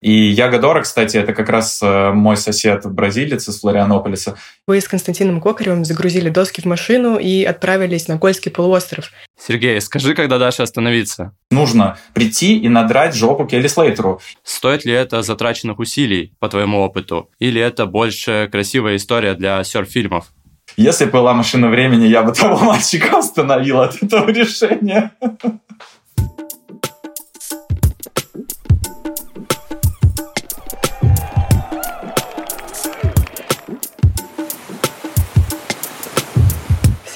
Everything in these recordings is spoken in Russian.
И Ягодора, кстати, это как раз э, мой сосед бразилец из Флорианополиса. Вы с Константином Кокаревым загрузили доски в машину и отправились на Кольский полуостров. Сергей, скажи, когда дальше остановиться? Нужно прийти и надрать жопу Келли Слейтеру. Стоит ли это затраченных усилий, по твоему опыту? Или это больше красивая история для серф-фильмов? Если бы была машина времени, я бы того мальчика остановил от этого решения.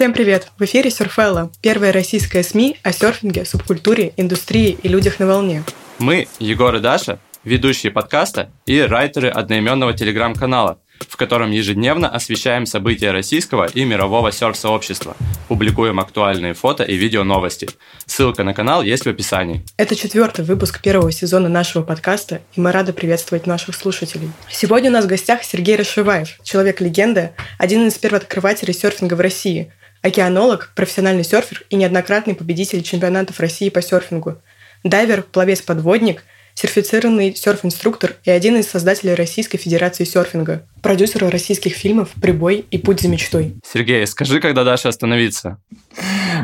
Всем привет! В эфире Surfella, первая российская СМИ о серфинге, субкультуре, индустрии и людях на волне. Мы, Егор и Даша, ведущие подкаста и райтеры одноименного телеграм-канала, в котором ежедневно освещаем события российского и мирового серф-сообщества, публикуем актуальные фото и видео новости. Ссылка на канал есть в описании. Это четвертый выпуск первого сезона нашего подкаста, и мы рады приветствовать наших слушателей. Сегодня у нас в гостях Сергей Рашиваев, человек-легенда, один из первооткрывателей серфинга в России – океанолог, профессиональный серфер и неоднократный победитель чемпионатов России по серфингу, дайвер, пловец-подводник, сертифицированный серф-инструктор и один из создателей Российской Федерации серфинга, продюсер российских фильмов «Прибой» и «Путь за мечтой». Сергей, скажи, когда дашь остановиться?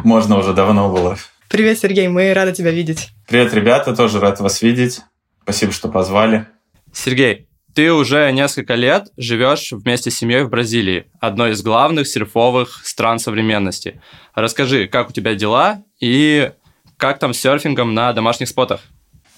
Можно уже давно было. Привет, Сергей, мы рады тебя видеть. Привет, ребята, тоже рад вас видеть. Спасибо, что позвали. Сергей, ты уже несколько лет живешь вместе с семьей в Бразилии, одной из главных серфовых стран современности. Расскажи, как у тебя дела и как там с серфингом на домашних спотах?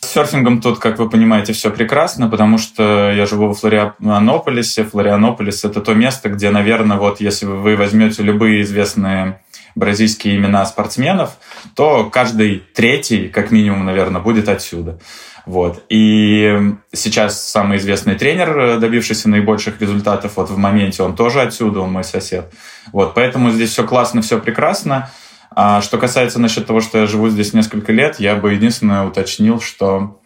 С серфингом тут, как вы понимаете, все прекрасно, потому что я живу во Флорианополисе. Флорианополис — это то место, где, наверное, вот если вы возьмете любые известные бразильские имена спортсменов, то каждый третий, как минимум, наверное, будет отсюда. Вот. И сейчас самый известный тренер, э, добившийся наибольших результатов вот в моменте, он тоже отсюда, он мой сосед. Вот. Поэтому здесь все классно, все прекрасно. А что касается насчет того, что я живу здесь несколько лет, я бы единственное уточнил, что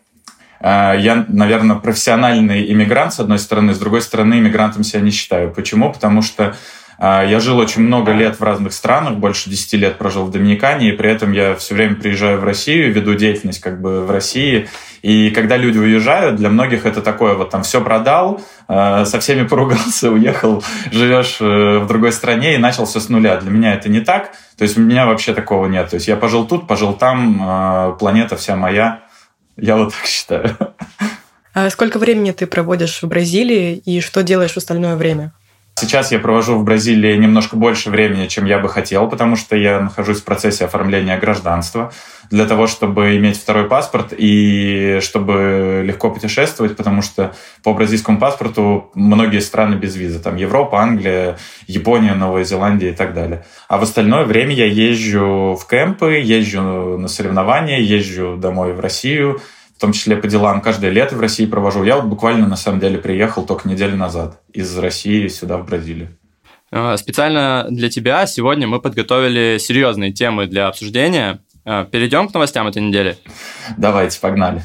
э, я, наверное, профессиональный иммигрант, с одной стороны, с другой стороны, иммигрантом себя не считаю. Почему? Потому что я жил очень много лет в разных странах, больше 10 лет прожил в Доминикане, и при этом я все время приезжаю в Россию, веду деятельность как бы в России. И когда люди уезжают, для многих это такое, вот там все продал, а, со всеми поругался, уехал, живешь э, в другой стране и начал все с нуля. Для меня это не так. То есть у меня вообще такого нет. То есть я пожил тут, пожил там, а, планета вся моя. Я вот так считаю. А сколько времени ты проводишь в Бразилии и что делаешь в остальное время? Сейчас я провожу в Бразилии немножко больше времени, чем я бы хотел, потому что я нахожусь в процессе оформления гражданства. Для того, чтобы иметь второй паспорт и чтобы легко путешествовать, потому что по бразильскому паспорту многие страны без визы, там Европа, Англия, Япония, Новая Зеландия и так далее. А в остальное время я езжу в кемпы, езжу на соревнования, езжу домой в Россию, в том числе по делам. Каждое лето в России провожу. Я вот буквально, на самом деле, приехал только неделю назад из России сюда, в Бразилию. А, специально для тебя сегодня мы подготовили серьезные темы для обсуждения. А, перейдем к новостям этой недели? Давайте, погнали.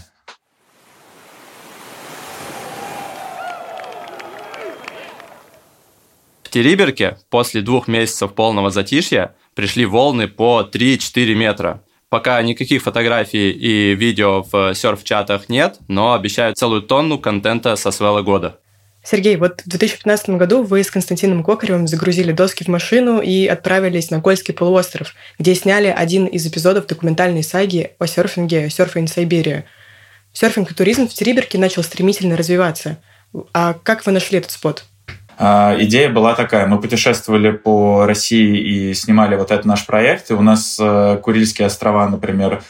В Териберке после двух месяцев полного затишья пришли волны по 3-4 метра. Пока никаких фотографий и видео в серф-чатах нет, но обещают целую тонну контента со свела года. Сергей, вот в 2015 году вы с Константином Кокаревым загрузили доски в машину и отправились на Кольский полуостров, где сняли один из эпизодов документальной саги о серфинге «Surfing Siberia». Серфинг и туризм в Териберке начал стремительно развиваться. А как вы нашли этот спот? А, идея была такая. Мы путешествовали по России и снимали вот этот наш проект. И у нас э, Курильские острова, например,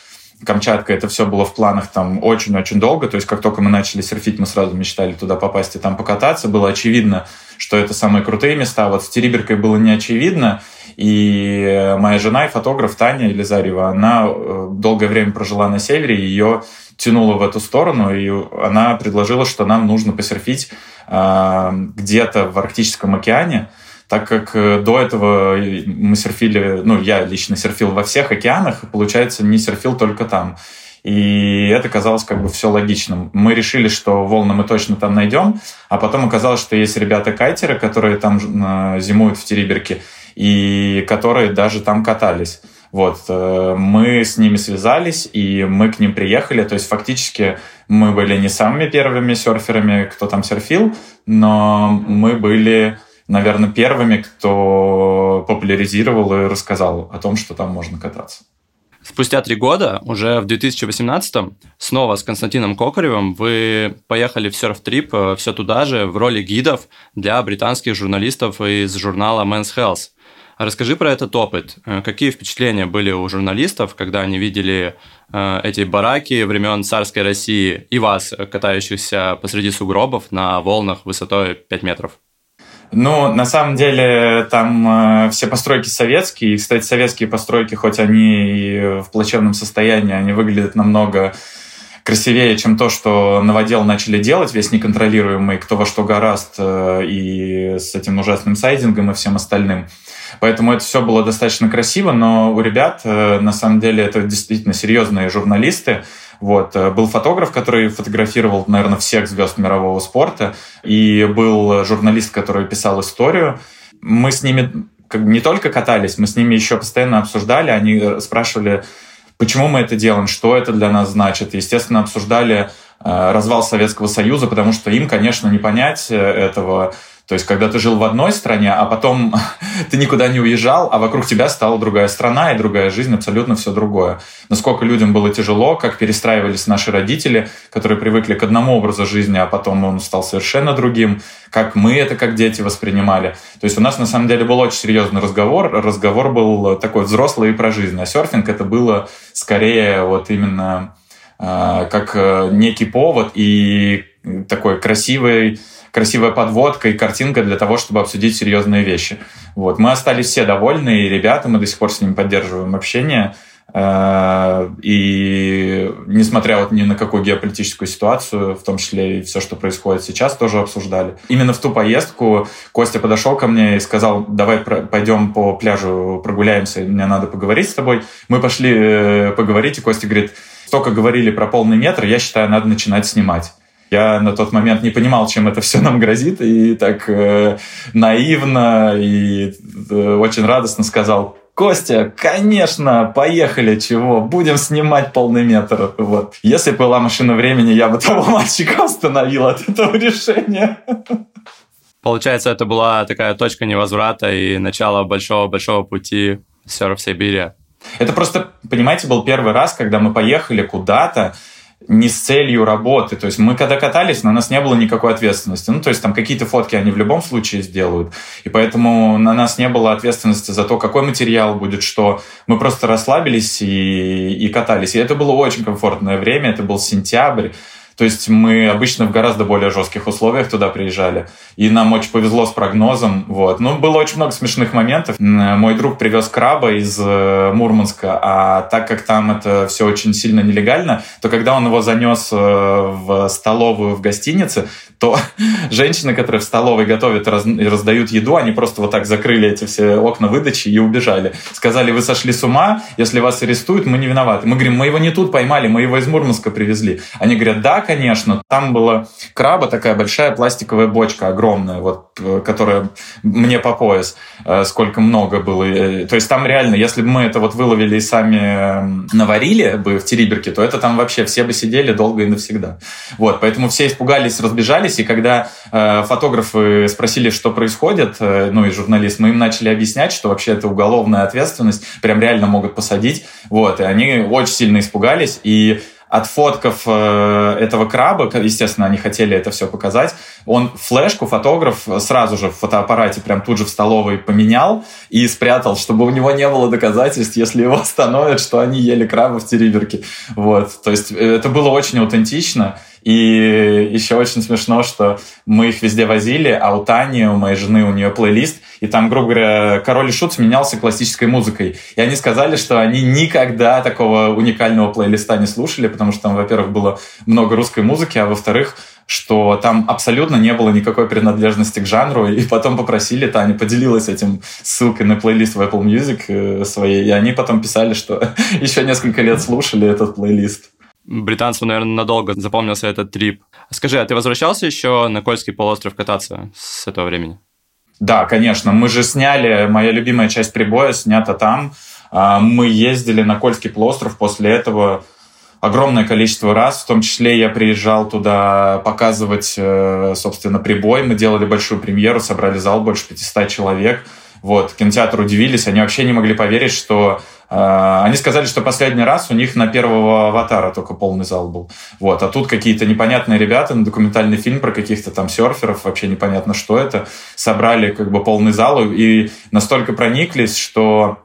Камчатка, это все было в планах там очень-очень долго. То есть как только мы начали серфить, мы сразу мечтали туда попасть и там покататься. Было очевидно, что это самые крутые места. Вот с Териберкой было не очевидно. И моя жена и фотограф Таня Елизарева, она э, долгое время прожила на севере, ее тянуло в эту сторону, и она предложила, что нам нужно посерфить э, где-то в Арктическом океане, так как э, до этого мы серфили, ну, я лично серфил во всех океанах, получается, не серфил только там. И это казалось как бы все логичным. Мы решили, что волны мы точно там найдем, а потом оказалось, что есть ребята-кайтеры, которые там зимуют в Териберке, и которые даже там катались. Вот, э, мы с ними связались, и мы к ним приехали. То есть фактически мы были не самыми первыми серферами, кто там серфил, но мы были, наверное, первыми, кто популяризировал и рассказал о том, что там можно кататься. Спустя три года, уже в 2018-м, снова с Константином Кокаревым вы поехали в серф-трип э, все туда же в роли гидов для британских журналистов из журнала Men's Health. Расскажи про этот опыт. Э, какие впечатления были у журналистов, когда они видели э, эти бараки времен царской России и вас, катающихся посреди сугробов на волнах высотой 5 метров? Ну, на самом деле, там э, все постройки советские. И, кстати, советские постройки, хоть они и в плачевном состоянии, они выглядят намного красивее, чем то, что новодел начали делать, весь неконтролируемый, кто во что гораст, э, и с этим ужасным сайдингом и всем остальным. Поэтому это все было достаточно красиво, но у ребят, э, на самом деле, это действительно серьезные журналисты, вот. Э, был фотограф, который фотографировал, наверное, всех звезд мирового спорта, и был журналист, который писал историю. Мы с ними не только катались, мы с ними еще постоянно обсуждали, они э, спрашивали, почему мы это делаем, что это для нас значит. Естественно, обсуждали э, развал Советского Союза, потому что им, конечно, не понять этого то есть, когда ты жил в одной стране, а потом ты никуда не уезжал, а вокруг тебя стала другая страна и другая жизнь, абсолютно все другое. Насколько людям было тяжело, как перестраивались наши родители, которые привыкли к одному образу жизни, а потом он стал совершенно другим, как мы это как дети воспринимали. То есть у нас на самом деле был очень серьезный разговор. Разговор был такой взрослый и про жизнь. А серфинг это было скорее вот именно э, как э, некий повод и такой красивый красивая подводка и картинка для того, чтобы обсудить серьезные вещи. Вот. Мы остались все довольны, и ребята, мы до сих пор с ними поддерживаем общение. Э, и несмотря вот ни на какую геополитическую ситуацию, в том числе и все, что происходит сейчас, тоже обсуждали. Именно в ту поездку Костя подошел ко мне и сказал, давай пойдем по пляжу прогуляемся, мне надо поговорить с тобой. Мы пошли э, поговорить, и Костя говорит, столько говорили про полный метр, я считаю, надо начинать снимать. Я на тот момент не понимал, чем это все нам грозит, и так э, наивно и э, очень радостно сказал, Костя, конечно, поехали, чего, будем снимать полный метр. Вот. Если была машина времени, я бы того мальчика остановил от этого решения. Получается, это была такая точка невозврата и начало большого-большого пути серф Сибири. Это просто, понимаете, был первый раз, когда мы поехали куда-то, не с целью работы. То есть мы когда катались, на нас не было никакой ответственности. Ну, то есть там какие-то фотки они в любом случае сделают. И поэтому на нас не было ответственности за то, какой материал будет, что. Мы просто расслабились и, и катались. И это было очень комфортное время. Это был сентябрь. То есть мы обычно в гораздо более жестких условиях туда приезжали. И нам очень повезло с прогнозом. Вот. Ну, было очень много смешных моментов. Мой друг привез краба из э, Мурманска, а так как там это все очень сильно нелегально, то когда он его занес э, в столовую в гостинице, то женщины, которые в столовой готовят и раздают еду, они просто вот так закрыли эти все окна выдачи и убежали. Сказали, вы сошли с ума, если вас арестуют, мы не виноваты. Мы говорим, мы его не тут поймали, мы его из Мурманска привезли. Они говорят, да, конечно. Там была краба, такая большая пластиковая бочка, огромная, вот, э, которая мне по пояс, э, сколько много было. Э, то есть там реально, если бы мы это вот выловили и сами наварили бы в Териберке, то это там вообще все бы сидели долго и навсегда. Вот, поэтому все испугались, разбежались, и когда фотографы спросили, что происходит, ну и журналист, мы им начали объяснять, что вообще это уголовная ответственность, прям реально могут посадить, вот, и они очень сильно испугались, и от фотков э, этого краба, естественно, они хотели это все показать, он флешку, фотограф, сразу же в фотоаппарате прям тут же в столовой поменял и спрятал, чтобы у него не было доказательств, если его остановят, что они ели краба в Териберке. Вот. То есть э, это было очень аутентично. И еще очень смешно, что мы их везде возили, а у Тани, у моей жены, у нее плейлист, и там, грубо говоря, Король и Шут сменялся классической музыкой. И они сказали, что они никогда такого уникального плейлиста не слушали, потому что там, во-первых, было много русской музыки, а во-вторых, что там абсолютно не было никакой принадлежности к жанру, и потом попросили, Таня поделилась этим ссылкой на плейлист в Apple Music э, своей, и они потом писали, что еще несколько лет слушали этот плейлист британцам, наверное, надолго запомнился этот трип. Скажи, а ты возвращался еще на Кольский полуостров кататься с этого времени? Да, конечно. Мы же сняли, моя любимая часть прибоя снята там. А, мы ездили на Кольский полуостров после этого огромное количество раз, в том числе я приезжал туда показывать, э, собственно, прибой. Мы делали большую премьеру, собрали зал больше 500 человек. Вот, кинотеатр удивились, они вообще не могли поверить, что э, они сказали, что последний раз у них на первого аватара только полный зал был. Вот, а тут какие-то непонятные ребята на документальный фильм про каких-то там серферов, вообще непонятно, что это, собрали как бы полный зал и настолько прониклись, что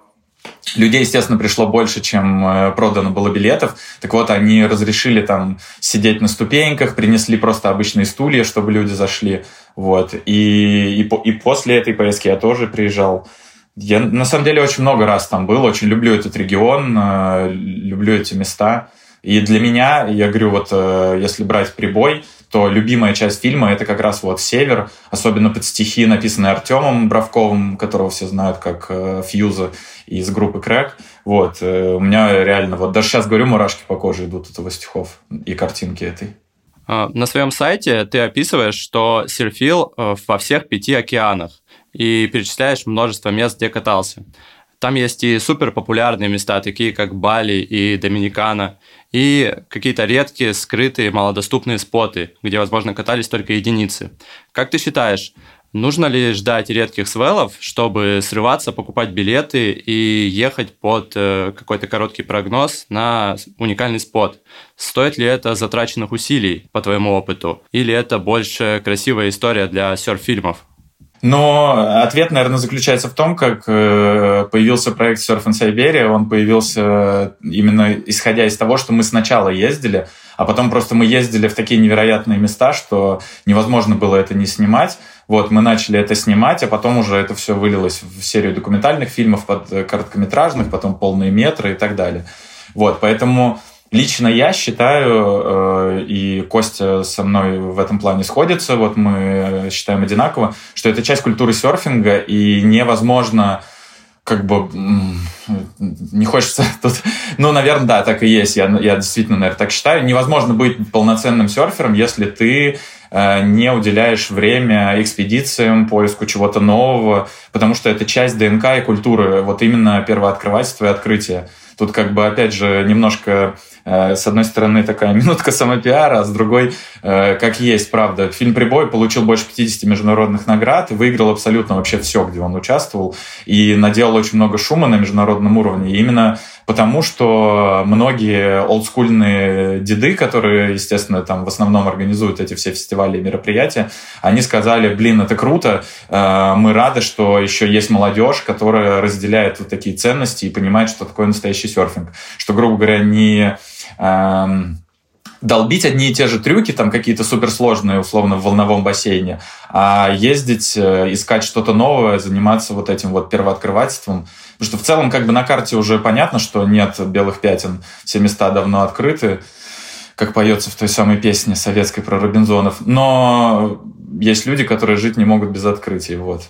Людей, естественно, пришло больше, чем э, продано было билетов. Так вот, они разрешили там сидеть на ступеньках, принесли просто обычные стулья, чтобы люди зашли. Вот. И, и, и после этой поездки я тоже приезжал. Я на самом деле очень много раз там был, очень люблю этот регион, э, люблю эти места. И для меня, я говорю, вот э, если брать прибой, то любимая часть фильма это как раз вот север, особенно под стихи, написанные Артемом Бравковым, которого все знают как э, Фьюза из группы Крэк. Вот, э, у меня реально, вот даже сейчас говорю, мурашки по коже идут от его стихов и картинки этой. А, на своем сайте ты описываешь, что серфил э, во всех пяти океанах и перечисляешь множество мест, где катался. Там есть и супер популярные места, такие как Бали и Доминикана, и какие-то редкие, скрытые, малодоступные споты, где, возможно, катались только единицы. Как ты считаешь, нужно ли ждать редких свелов, чтобы срываться, покупать билеты и ехать под э, какой-то короткий прогноз на уникальный спот? Стоит ли это затраченных усилий, по твоему опыту? Или это больше красивая история для серф-фильмов? Но ответ, наверное, заключается в том, как э, появился проект Surf in Siberia. Он появился именно исходя из того, что мы сначала ездили, а потом просто мы ездили в такие невероятные места, что невозможно было это не снимать. Вот, мы начали это снимать, а потом уже это все вылилось в серию документальных фильмов, под короткометражных, потом полные метры и так далее. Вот, поэтому Лично я считаю, э, и Костя со мной в этом плане сходится, вот мы считаем одинаково, что это часть культуры серфинга, и невозможно как бы не хочется тут... Ну, наверное, да, так и есть. Я, я действительно, наверное, так считаю. Невозможно быть полноценным серфером, если ты э, не уделяешь время экспедициям, поиску чего-то нового, потому что это часть ДНК и культуры, вот именно первооткрывательство и открытие. Тут как бы, опять же, немножко, э, с одной стороны, такая минутка самопиара, а с другой, э, как есть, правда. Фильм «Прибой» получил больше 50 международных наград и выиграл абсолютно вообще все, где он участвовал, и наделал очень много шума на международном уровне. И именно потому что многие олдскульные деды, которые, естественно, там в основном организуют эти все фестивали и мероприятия, они сказали, блин, это круто, э, мы рады, что еще есть молодежь, которая разделяет вот такие ценности и понимает, что такое настоящий серфинг. Что, грубо говоря, не эм, долбить одни и те же трюки, там какие-то суперсложные, условно, в волновом бассейне, а ездить, э, искать что-то новое, заниматься вот этим вот первооткрывательством, Потому что в целом как бы на карте уже понятно, что нет белых пятен, все места давно открыты, как поется в той самой песне советской про Робинзонов. Но есть люди, которые жить не могут без открытий. Вот.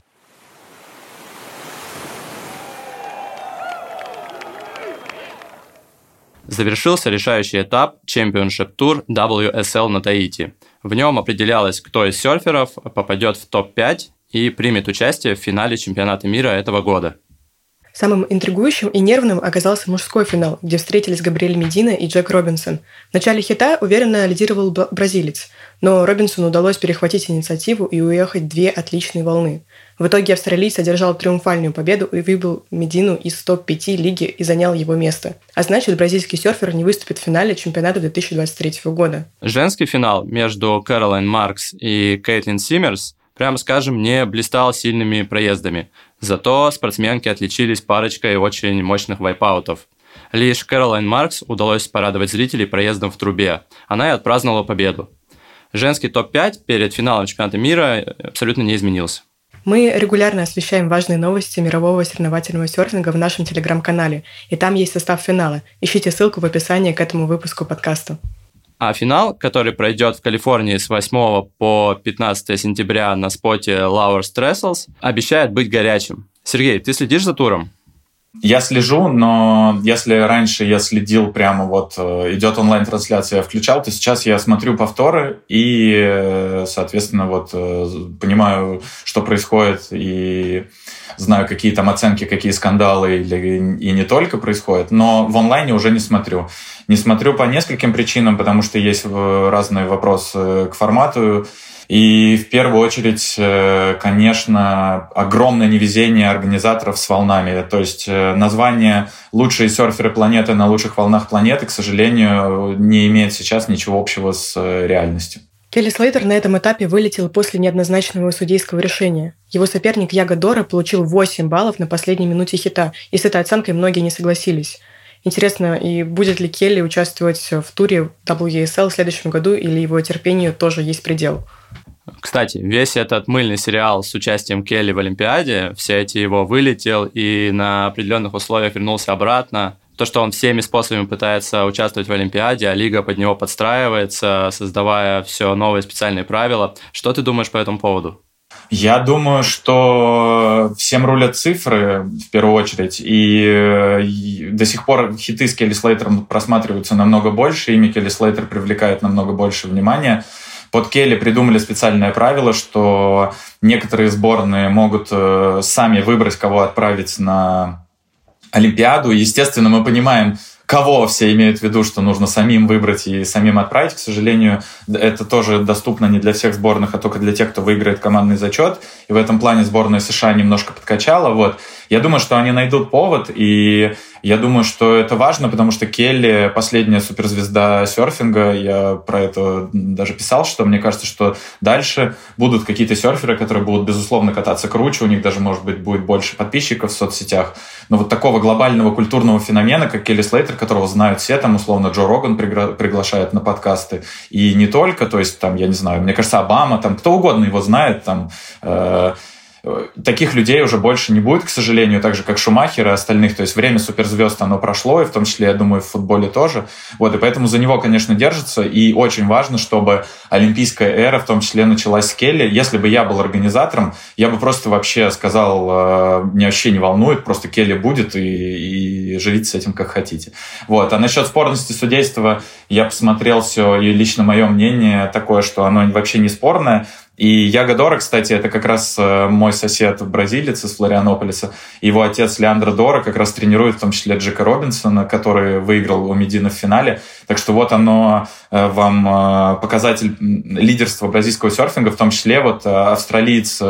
Завершился решающий этап Championship Tour WSL на Таити. В нем определялось, кто из серферов попадет в топ-5 и примет участие в финале чемпионата мира этого года. Самым интригующим и нервным оказался мужской финал, где встретились Габриэль Медина и Джек Робинсон. В начале хита уверенно лидировал бразилец, но Робинсону удалось перехватить инициативу и уехать две отличные волны. В итоге австралиец одержал триумфальную победу и выбил Медину из топ-5 лиги и занял его место. А значит, бразильский серфер не выступит в финале чемпионата 2023 года. Женский финал между Кэролайн Маркс и Кейтлин Симмерс, прямо скажем, не блистал сильными проездами – Зато спортсменки отличились парочкой очень мощных вайпаутов. Лишь Кэролайн Маркс удалось порадовать зрителей проездом в трубе. Она и отпраздновала победу. Женский топ-5 перед финалом чемпионата мира абсолютно не изменился. Мы регулярно освещаем важные новости мирового соревновательного серфинга в нашем телеграм-канале, и там есть состав финала. Ищите ссылку в описании к этому выпуску подкаста. А финал, который пройдет в Калифорнии с 8 по 15 сентября на споте Lowers Trestles, обещает быть горячим. Сергей, ты следишь за туром? Я слежу, но если раньше я следил прямо вот, э, идет онлайн-трансляция, я включал, то сейчас я смотрю повторы и, э, соответственно, вот э, понимаю, что происходит и знаю, какие там оценки, какие скандалы или, и не только происходят, но в онлайне уже не смотрю. Не смотрю по нескольким причинам, потому что есть разные вопросы к формату, и в первую очередь, э, конечно, огромное невезение организаторов с волнами. То есть э, название «Лучшие серферы планеты на лучших волнах планеты», к сожалению, не имеет сейчас ничего общего с э, реальностью. Келли Слейтер на этом этапе вылетел после неоднозначного судейского решения. Его соперник Яго Дора получил 8 баллов на последней минуте хита, и с этой оценкой многие не согласились. Интересно, и будет ли Келли участвовать в туре WSL в следующем году, или его терпению тоже есть предел? Кстати, весь этот мыльный сериал с участием Келли в Олимпиаде, все эти его вылетел и на определенных условиях вернулся обратно. То, что он всеми способами пытается участвовать в Олимпиаде, а лига под него подстраивается, создавая все новые специальные правила. Что ты думаешь по этому поводу? Я думаю, что всем рулят цифры в первую очередь, и, до сих пор хиты с Келли Слейтером просматриваются намного больше, имя Келли Слейтер привлекает намного больше внимания. Под Келли придумали специальное правило, что некоторые сборные могут э, сами выбрать, кого отправить на Олимпиаду. Естественно, мы понимаем, кого все имеют в виду, что нужно самим выбрать и самим отправить. К сожалению, это тоже доступно не для всех сборных, а только для тех, кто выиграет командный зачет. И в этом плане сборная США немножко подкачала. Вот. Я думаю, что они найдут повод, и я думаю, что это важно, потому что Келли последняя суперзвезда серфинга. Я про это даже писал, что мне кажется, что дальше будут какие-то серферы, которые будут, безусловно, кататься круче. У них даже, может быть, будет больше подписчиков в соцсетях. Но вот такого глобального культурного феномена, как Келли Слейтер, которого знают все, там, условно, Джо Роган пригла- приглашает на подкасты. И не только, то есть, там, я не знаю, мне кажется, Обама, там, кто угодно его знает, там, э- таких людей уже больше не будет, к сожалению, так же, как Шумахер и остальных. То есть время суперзвезд, оно прошло, и в том числе, я думаю, в футболе тоже. Вот, и поэтому за него, конечно, держится. И очень важно, чтобы олимпийская эра, в том числе, началась с Келли. Если бы я был организатором, я бы просто вообще сказал, э, меня вообще не волнует, просто Келли будет, и, и живите с этим как хотите. Вот. А насчет спорности судейства я посмотрел все, и лично мое мнение такое, что оно вообще не спорное. И Яго кстати, это как раз э, мой сосед бразилец из Флорианополиса. Его отец Леандро Дора как раз тренирует в том числе Джека Робинсона, который выиграл у Медина в финале. Так что вот оно э, вам э, показатель лидерства бразильского серфинга, в том числе вот австралиец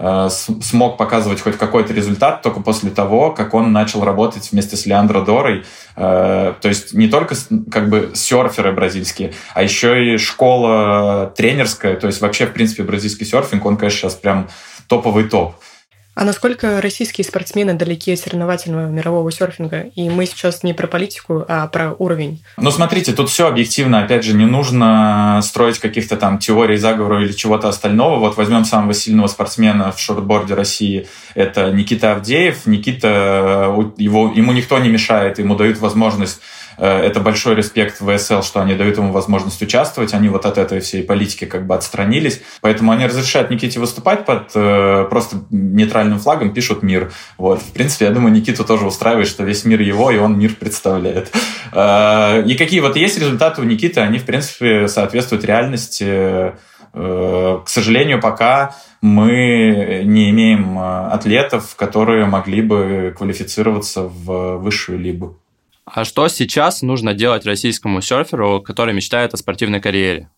Э, смог показывать хоть какой-то результат только после того, как он начал работать вместе с Леандро Дорой. Э, то есть не только как бы серферы бразильские, а еще и школа тренерская. То есть вообще, в принципе, бразильский серфинг, он, конечно, сейчас прям топовый топ. А насколько российские спортсмены далеки от соревновательного мирового серфинга? И мы сейчас не про политику, а про уровень. Ну, смотрите, тут все объективно. Опять же, не нужно строить каких-то там теорий заговора или чего-то остального. Вот возьмем самого сильного спортсмена в шортборде России. Это Никита Авдеев. Никита, э, его, ему никто не мешает, ему дают возможность это большой респект ВСЛ, что они дают ему возможность участвовать. Они вот от этой всей политики как бы отстранились. Поэтому они разрешают Никите выступать под э, просто нейтральным флагом, пишут «мир». Вот. В принципе, я думаю, Никиту тоже устраивает, что весь мир его, и он мир представляет. Э, и какие вот есть результаты у Никиты, они, в принципе, соответствуют реальности. К сожалению, пока мы не имеем атлетов, которые могли бы квалифицироваться в высшую лигу. А что сейчас нужно делать российскому серферу, который мечтает о спортивной карьере?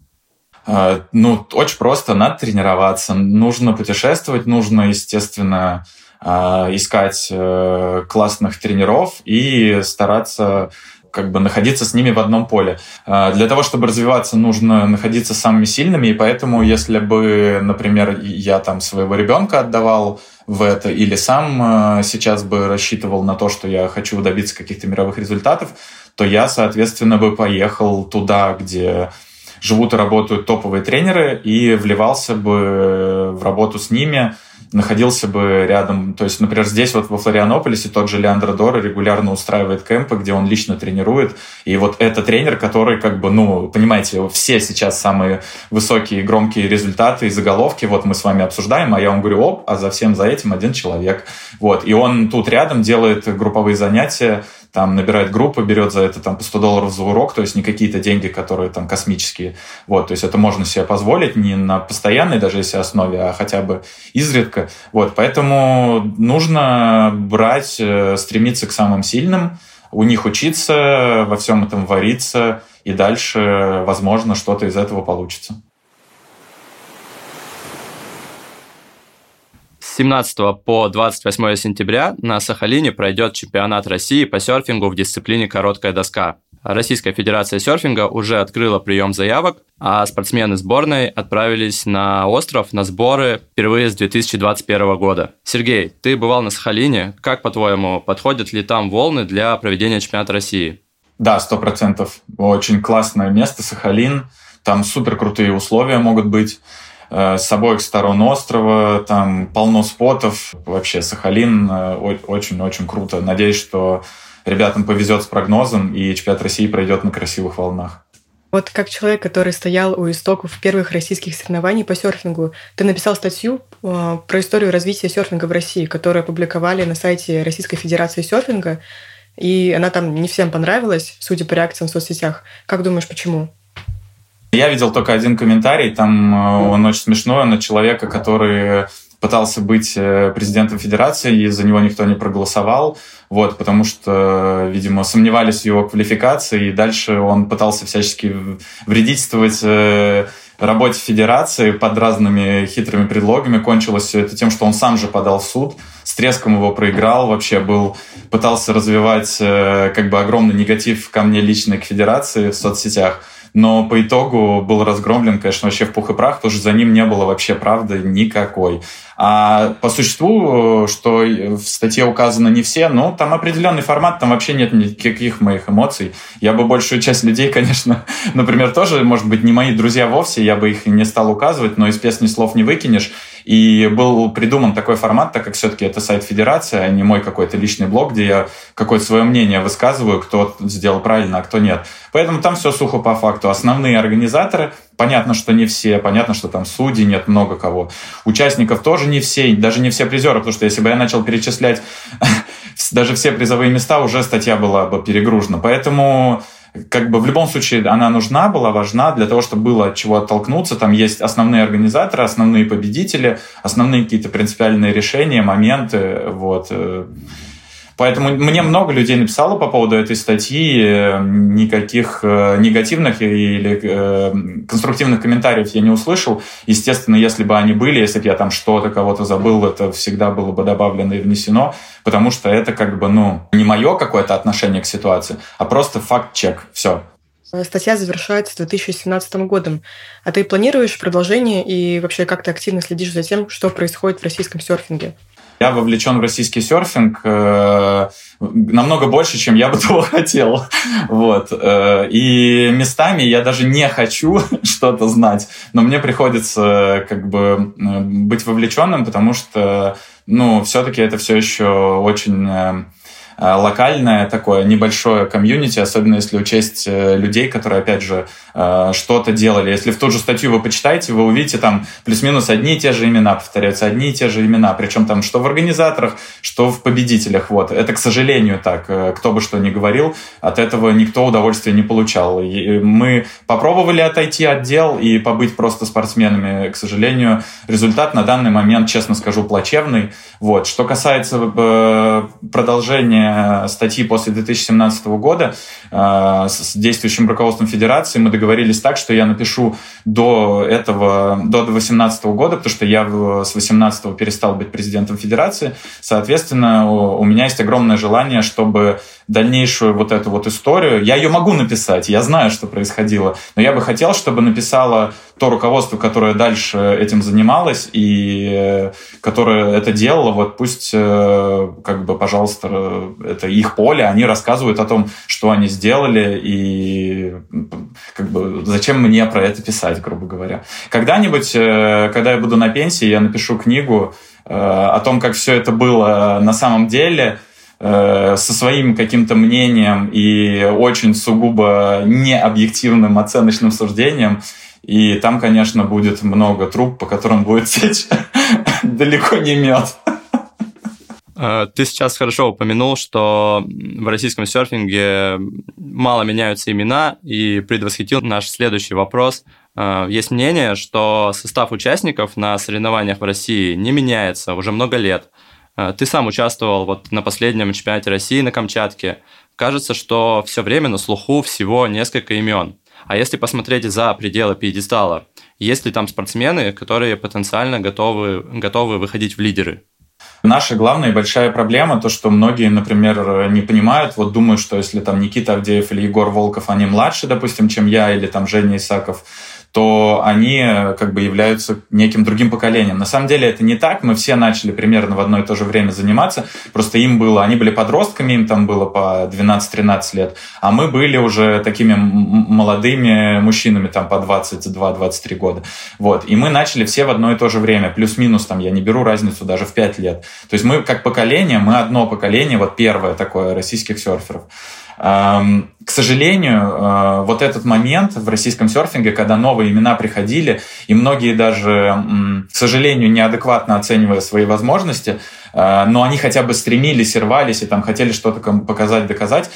А, ну, очень просто, надо тренироваться, нужно путешествовать, нужно, естественно, а, искать э, классных тренеров и стараться как бы находиться с ними в одном поле. А, для того, чтобы развиваться, нужно находиться самыми сильными, и поэтому, если бы, например, я там своего ребенка отдавал в это, или сам э, сейчас бы рассчитывал на то, что я хочу добиться каких-то мировых результатов, то я, соответственно, бы поехал туда, где живут и работают топовые тренеры, и вливался бы в работу с ними, находился бы рядом. То есть, например, здесь вот во Флорианополисе тот же Леандро Дора регулярно устраивает кемпы, где он лично тренирует. И вот это тренер, который как бы, ну, понимаете, все сейчас самые высокие громкие результаты и заголовки вот мы с вами обсуждаем, а я вам говорю, оп, а за всем за этим один человек. Вот. И он тут рядом делает групповые занятия, там набирает группу, берет за это там по 100 долларов за урок, то есть не какие-то деньги, которые там космические. Вот, то есть это можно себе позволить не на постоянной даже если основе, а хотя бы изредка. Вот, поэтому нужно брать, э, стремиться к самым сильным, у них учиться, во всем этом вариться, и дальше, возможно, что-то из этого получится. 17 по 28 сентября на Сахалине пройдет чемпионат России по серфингу в дисциплине «Короткая доска». Российская Федерация серфинга уже открыла прием заявок, а спортсмены сборной отправились на остров на сборы впервые с 2021 года. Сергей, ты бывал на Сахалине. Как, по-твоему, подходят ли там волны для проведения чемпионата России? Да, сто процентов. Очень классное место, Сахалин. Там супер крутые условия могут быть. Э, с обоих сторон острова, там полно спотов. Вообще Сахалин э, очень-очень круто. Надеюсь, что ребятам повезет с прогнозом, и чемпионат России пройдет на красивых волнах. Вот как человек, который стоял у истоков первых российских соревнований по серфингу, ты написал статью э, про историю развития серфинга в России, которую опубликовали на сайте Российской Федерации серфинга, и она там не всем понравилась, судя по реакциям в соцсетях. Как думаешь, почему? Я видел только один комментарий, там э, он очень смешной, на человека, который пытался быть э, президентом федерации, и за него никто не проголосовал, вот, потому что, видимо, сомневались в его квалификации, и дальше он пытался всячески вредительствовать э, работе федерации под разными хитрыми предлогами. Кончилось все это тем, что он сам же подал в суд, с треском его проиграл, вообще был, пытался развивать как бы огромный негатив ко мне лично к федерации в соцсетях но по итогу был разгромлен, конечно, вообще в пух и прах, потому что за ним не было вообще правды никакой. А по существу, что в статье указано не все, ну, там определенный формат, там вообще нет никаких моих эмоций. Я бы большую часть людей, конечно, например, тоже, может быть, не мои друзья вовсе, я бы их не стал указывать, но из песни слов не выкинешь. И был придуман такой формат, так как все-таки это сайт Федерации, а не мой какой-то личный блог, где я какое-то свое мнение высказываю, кто сделал правильно, а кто нет. Поэтому там все сухо по факту. Основные организаторы, понятно, что не все, понятно, что там судей нет много кого. Участников тоже не все, даже не все призеры, потому что если бы я начал перечислять даже все призовые места, уже статья была бы перегружена. Поэтому как бы в любом случае она нужна была, важна для того, чтобы было от чего оттолкнуться. Там есть основные организаторы, основные победители, основные какие-то принципиальные решения, моменты. Вот. Поэтому мне много людей написало по поводу этой статьи, э, никаких э, негативных или э, конструктивных комментариев я не услышал. Естественно, если бы они были, если бы я там что-то кого-то забыл, это всегда было бы добавлено и внесено, потому что это как бы, ну, не мое какое-то отношение к ситуации, а просто факт-чек. Все. Статья завершается 2017 годом. А ты планируешь продолжение и вообще как ты активно следишь за тем, что происходит в российском серфинге? Я вовлечен в российский серфинг э, намного больше, чем я бы того хотел. Вот. Э, и местами я даже не хочу что-то знать, но мне приходится как бы быть вовлеченным, потому что, ну, все-таки это все еще очень Э, локальное такое небольшое комьюнити, особенно если учесть э, людей, которые, опять же, э, что-то делали. Если в ту же статью вы почитаете, вы увидите там плюс-минус одни и те же имена повторяются, одни и те же имена, причем там что в организаторах, что в победителях. Вот. Это, к сожалению, так. Кто бы что ни говорил, от этого никто удовольствия не получал. И мы попробовали отойти от дел и побыть просто спортсменами. К сожалению, результат на данный момент, честно скажу, плачевный. Вот. Что касается продолжения Э, статьи после 2017 года э, с действующим руководством Федерации мы договорились так, что я напишу до этого, до 2018 года, потому что я с 2018 перестал быть президентом Федерации. Соответственно, у меня есть огромное желание, чтобы дальнейшую вот эту вот историю, я ее могу написать, я знаю, что происходило, но я бы хотел, чтобы написала то руководство, которое дальше этим занималось и которое это делало, вот пусть, как бы, пожалуйста, это их поле, они рассказывают о том, что они сделали и как бы зачем мне про это писать, грубо говоря. Когда-нибудь, когда я буду на пенсии, я напишу книгу о том, как все это было на самом деле – Э, со своим каким-то мнением и очень сугубо необъективным оценочным суждением. И там, конечно, будет много труб, по которым будет течь далеко не мед. Э, ты сейчас хорошо упомянул, что в российском серфинге мало меняются имена, и предвосхитил наш следующий вопрос. Э, есть мнение, что состав участников на соревнованиях в России не меняется уже много лет. Э, ты сам участвовал вот на последнем чемпионате России на Камчатке. Кажется, что все время на слуху всего несколько имен. А если посмотреть за пределы пьедестала, есть ли там спортсмены, которые потенциально готовы, готовы выходить в лидеры? Наша главная и большая проблема, то, что многие, например, не понимают, вот думают, что если там Никита Авдеев или Егор Волков, они младше, допустим, чем я, или там Женя Исаков, то они э, как бы являются неким другим поколением. На самом деле это не так. Мы все начали примерно в одно и то же время заниматься. Просто им было, они были подростками, им там было по 12-13 лет, а мы были уже такими молодыми мужчинами там по 22-23 года. Вот. И мы начали все в одно и то же время. Плюс-минус там, я не беру разницу даже в 5 лет. То есть мы как поколение, мы одно поколение, вот первое такое российских серферов. К сожалению, э, вот этот момент в российском серфинге, когда новые имена приходили, и многие даже, к сожалению, неадекватно оценивая свои возможности, э, но они хотя бы стремились и рвались, и там хотели что-то показать, доказать,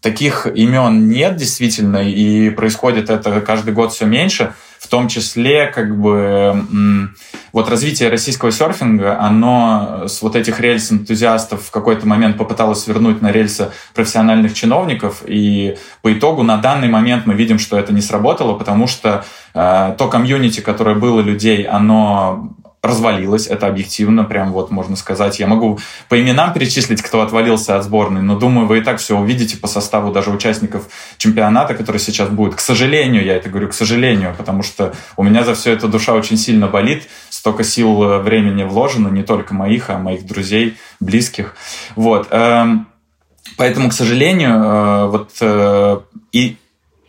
таких имен нет действительно, и происходит это каждый год все меньше – в том числе как бы вот развитие российского серфинга, оно с вот этих рельс энтузиастов в какой-то момент попыталось свернуть на рельсы профессиональных чиновников, и по итогу на данный момент мы видим, что это не сработало, потому что э, то комьюнити, которое было людей, оно развалилась, это объективно, прям вот можно сказать. Я могу по именам перечислить, кто отвалился от сборной, но думаю, вы и так все увидите по составу даже участников чемпионата, который сейчас будет. К сожалению, я это говорю, к сожалению, потому что у меня за все это душа очень сильно болит, столько сил э, времени вложено, не только моих, а моих друзей, близких. Вот. Эм, поэтому, к сожалению, э, вот э, и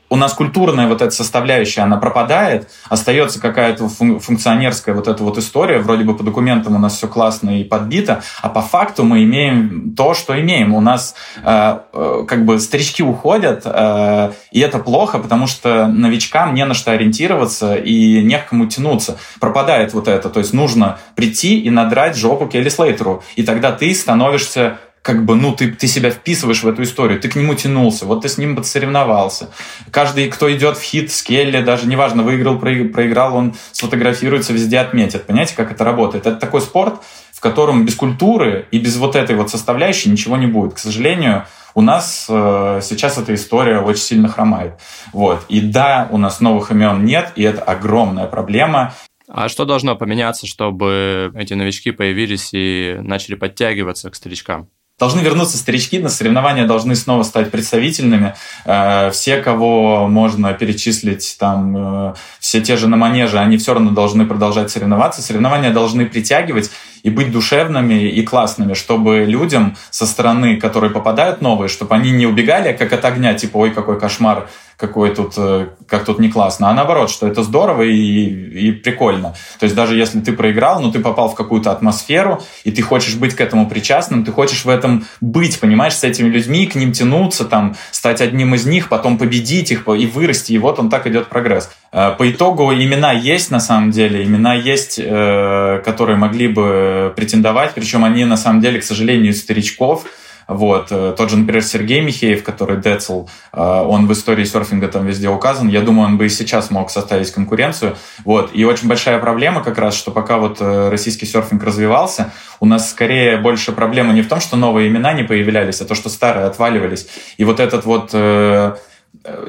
у нас культурная вот эта составляющая, она пропадает, остается какая-то функционерская вот эта вот история, вроде бы по документам у нас все классно и подбито, а по факту мы имеем то, что имеем. У нас э, э, как бы старички уходят, э, и это плохо, потому что новичкам не на что ориентироваться и не к кому тянуться. Пропадает вот это, то есть нужно прийти и надрать жопу Келли Слейтеру, и тогда ты становишься как бы, ну, ты, ты себя вписываешь в эту историю, ты к нему тянулся, вот ты с ним подсоревновался. Каждый, кто идет в хит с Келли, даже неважно, выиграл, проиграл, он сфотографируется, везде отметит. Понимаете, как это работает? Это такой спорт, в котором без культуры и без вот этой вот составляющей ничего не будет. К сожалению, у нас э, сейчас эта история очень сильно хромает. Вот. И да, у нас новых имен нет, и это огромная проблема. А что должно поменяться, чтобы эти новички появились и начали подтягиваться к старичкам? Должны вернуться старички, на соревнования должны снова стать представительными. Э, все, кого можно перечислить, там, э, все те же на манеже, они все равно должны продолжать соревноваться. Соревнования должны притягивать и быть душевными и классными, чтобы людям со стороны, которые попадают новые, чтобы они не убегали как от огня, типа, ой, какой кошмар, какой тут, э, как тут не классно, а наоборот, что это здорово и, и прикольно. То есть даже если ты проиграл, но ты попал в какую-то атмосферу, и ты хочешь быть к этому причастным, ты хочешь в этом быть, понимаешь, с этими людьми, к ним тянуться, там, стать одним из них, потом победить их и вырасти, и вот он так идет прогресс. Э, по итогу имена есть на самом деле, имена есть, э, которые могли бы претендовать, причем они на самом деле, к сожалению, старичков, вот. Э, тот же, например, Сергей Михеев, который Децл, он в истории серфинга там везде указан. Я думаю, он бы и сейчас мог составить конкуренцию. Вот. И очень большая проблема как раз, что пока вот российский серфинг развивался, у нас скорее больше проблема не в том, что новые имена не появлялись, а то, что старые отваливались. И вот этот вот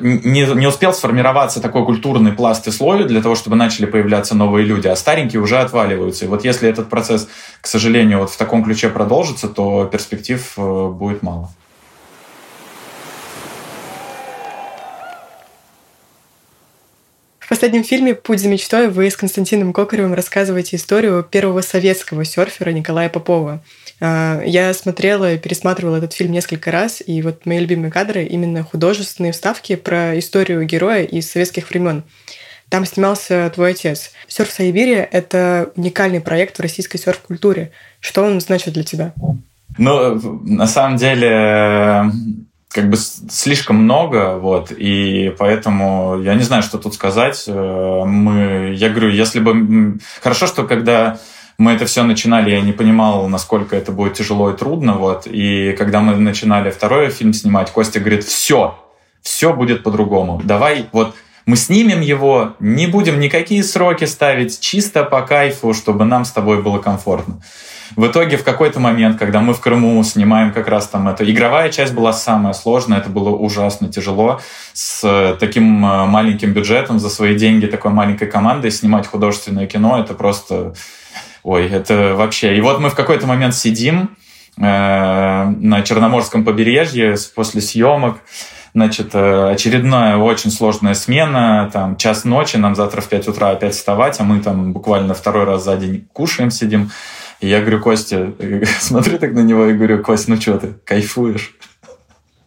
не, не успел сформироваться такой культурный пласт и слой для того, чтобы начали появляться новые люди, а старенькие уже отваливаются. И вот если этот процесс, к сожалению, вот в таком ключе продолжится, то перспектив э, будет мало. В последнем фильме «Путь за мечтой» вы с Константином Кокаревым рассказываете историю первого советского серфера Николая Попова. А, я смотрела и пересматривала этот фильм несколько раз, и вот мои любимые кадры именно художественные вставки про историю героя из советских времен. Там снимался твой отец. Серф Сайбирия — это уникальный проект в российской серф-культуре. Что он значит для тебя? Ну, на самом деле, как бы слишком много, вот, и поэтому я не знаю, что тут сказать. Э, мы, я говорю, если бы... Хорошо, что когда мы это все начинали, я не понимал, насколько это будет тяжело и трудно, вот, и когда мы начинали второй фильм снимать, Костя говорит, все, все будет по-другому. Давай, вот, мы снимем его, не будем никакие сроки ставить, чисто по кайфу, чтобы нам с тобой было комфортно. В итоге в какой-то момент, когда мы в Крыму снимаем как раз там это, игровая часть была самая сложная, это было ужасно тяжело. С таким э, маленьким бюджетом за свои деньги, такой маленькой командой снимать художественное кино, это просто... Ой, это вообще... И вот мы в какой-то момент сидим э, на Черноморском побережье после съемок, Значит, э, очередная очень сложная смена, там час ночи, нам завтра в 5 утра опять вставать, а мы там буквально второй раз за день кушаем, сидим. И я говорю, Костя, смотрю так на него и говорю, Костя, ну что ты, кайфуешь?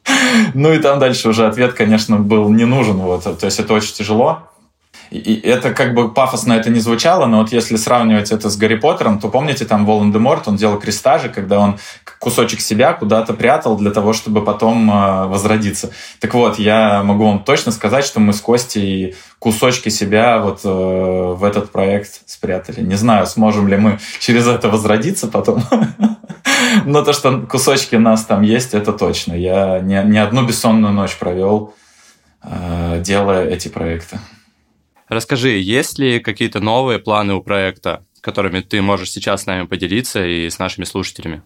Ну и там дальше уже ответ, конечно, был не нужен. Вот. То есть это очень тяжело. И это как бы пафосно это не звучало, но вот если сравнивать это с Гарри Поттером, то помните, там Волан-де-Морт, он делал крестажи, когда он кусочек себя куда-то прятал для того, чтобы потом э, возродиться. Так вот, я могу вам точно сказать, что мы с Костей кусочки себя вот э, в этот проект спрятали. Не знаю, сможем ли мы через это возродиться потом. Но то, что кусочки нас там есть, это точно. Я не, не одну бессонную ночь провел, э, делая эти проекты. Расскажи, есть ли какие-то новые планы у проекта, которыми ты можешь сейчас с нами поделиться и с нашими слушателями?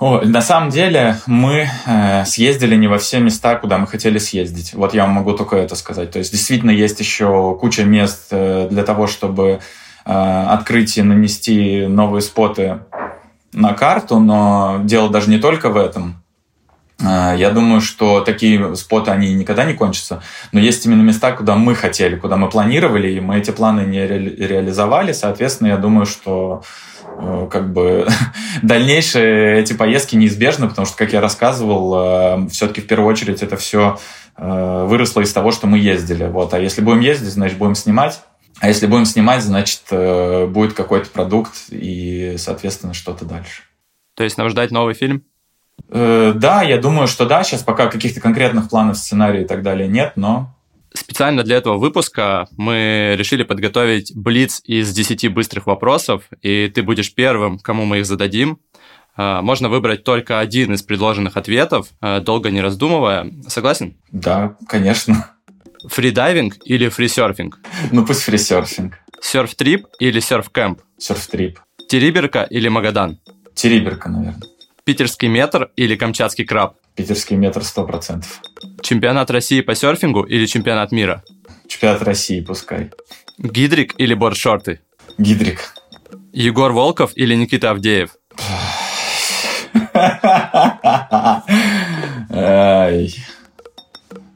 О, на самом деле мы э, съездили не во все места, куда мы хотели съездить. Вот я могу только это сказать. То есть действительно есть еще куча мест э, для того, чтобы э, открыть и нанести новые споты на карту, но дело даже не только в этом. А, я думаю, что такие споты, они никогда не кончатся. Но есть именно места, куда мы хотели, куда мы планировали, и мы эти планы не ре реализовали. Соответственно, я думаю, что э, как бы дальнейшие эти поездки неизбежны, потому что, как я рассказывал, э, все-таки в первую очередь это все э, выросло из того, что мы ездили. Вот. А если будем ездить, значит, будем снимать. А если будем снимать, значит, будет какой-то продукт и, соответственно, что-то дальше. То есть нам ждать новый фильм? Э, да, я думаю, что да. Сейчас пока каких-то конкретных планов, сценария и так далее нет, но... Специально для этого выпуска мы решили подготовить блиц из 10 быстрых вопросов, и ты будешь первым, кому мы их зададим. Э, можно выбрать только один из предложенных ответов, э, долго не раздумывая. Согласен? Да, конечно. Фридайвинг или фрисерфинг? Ну пусть фрисерфинг. Серф-трип или серф-кэмп? Серф-трип. Териберка или Магадан? Териберка, наверное. Питерский метр или камчатский краб? Питерский метр сто процентов. Чемпионат России по серфингу или чемпионат мира? Чемпионат России, пускай. Гидрик или бордшорты? Гидрик. Егор Волков или Никита Авдеев?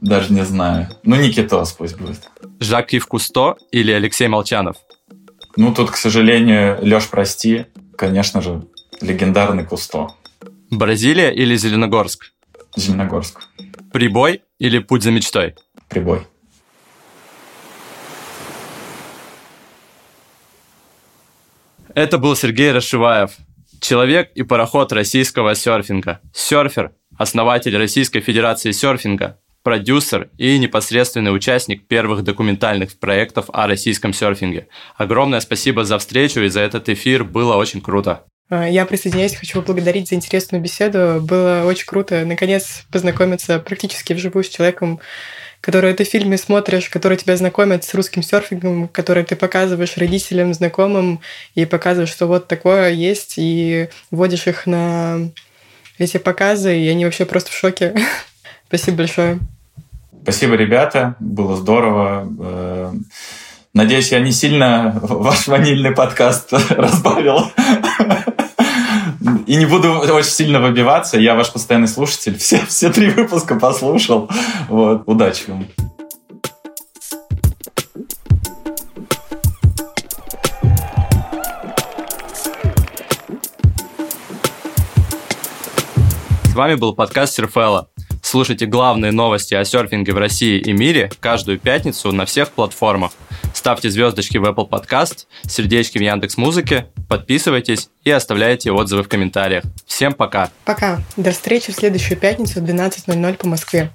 Даже не знаю. Ну, Никитос пусть будет. Жак Ив Кусто или Алексей Молчанов? Ну, тут, к сожалению, Леш, прости, конечно же, легендарный Кусто. Бразилия или Зеленогорск? Зеленогорск. Прибой или путь за мечтой? Прибой. Это был Сергей Расшиваев, человек и пароход российского серфинга, серфер, основатель Российской Федерации серфинга, продюсер и непосредственный участник первых документальных проектов о российском серфинге. Огромное спасибо за встречу и за этот эфир, было очень круто. А, я присоединяюсь, хочу поблагодарить за интересную беседу. Было очень круто, наконец, познакомиться практически вживую с человеком, который ты в фильме смотришь, который тебя знакомит с русским серфингом, который ты показываешь родителям, знакомым, и показываешь, что вот такое есть, и вводишь их на эти показы, и они вообще просто в шоке. Спасибо большое. Спасибо, ребята. Было здорово. Э, надеюсь, я не сильно ваш ванильный подкаст разбавил. И не буду очень сильно выбиваться. Я ваш постоянный слушатель. Все, все три выпуска послушал. Вот. Удачи вам. С вами был подкаст Серфела. Слушайте главные новости о серфинге в России и мире каждую пятницу на всех платформах. Ставьте звездочки в Apple Podcast, сердечки в Яндекс Музыке, подписывайтесь и оставляйте отзывы в комментариях. Всем пока. Пока. До встречи в следующую пятницу в 12.00 по Москве.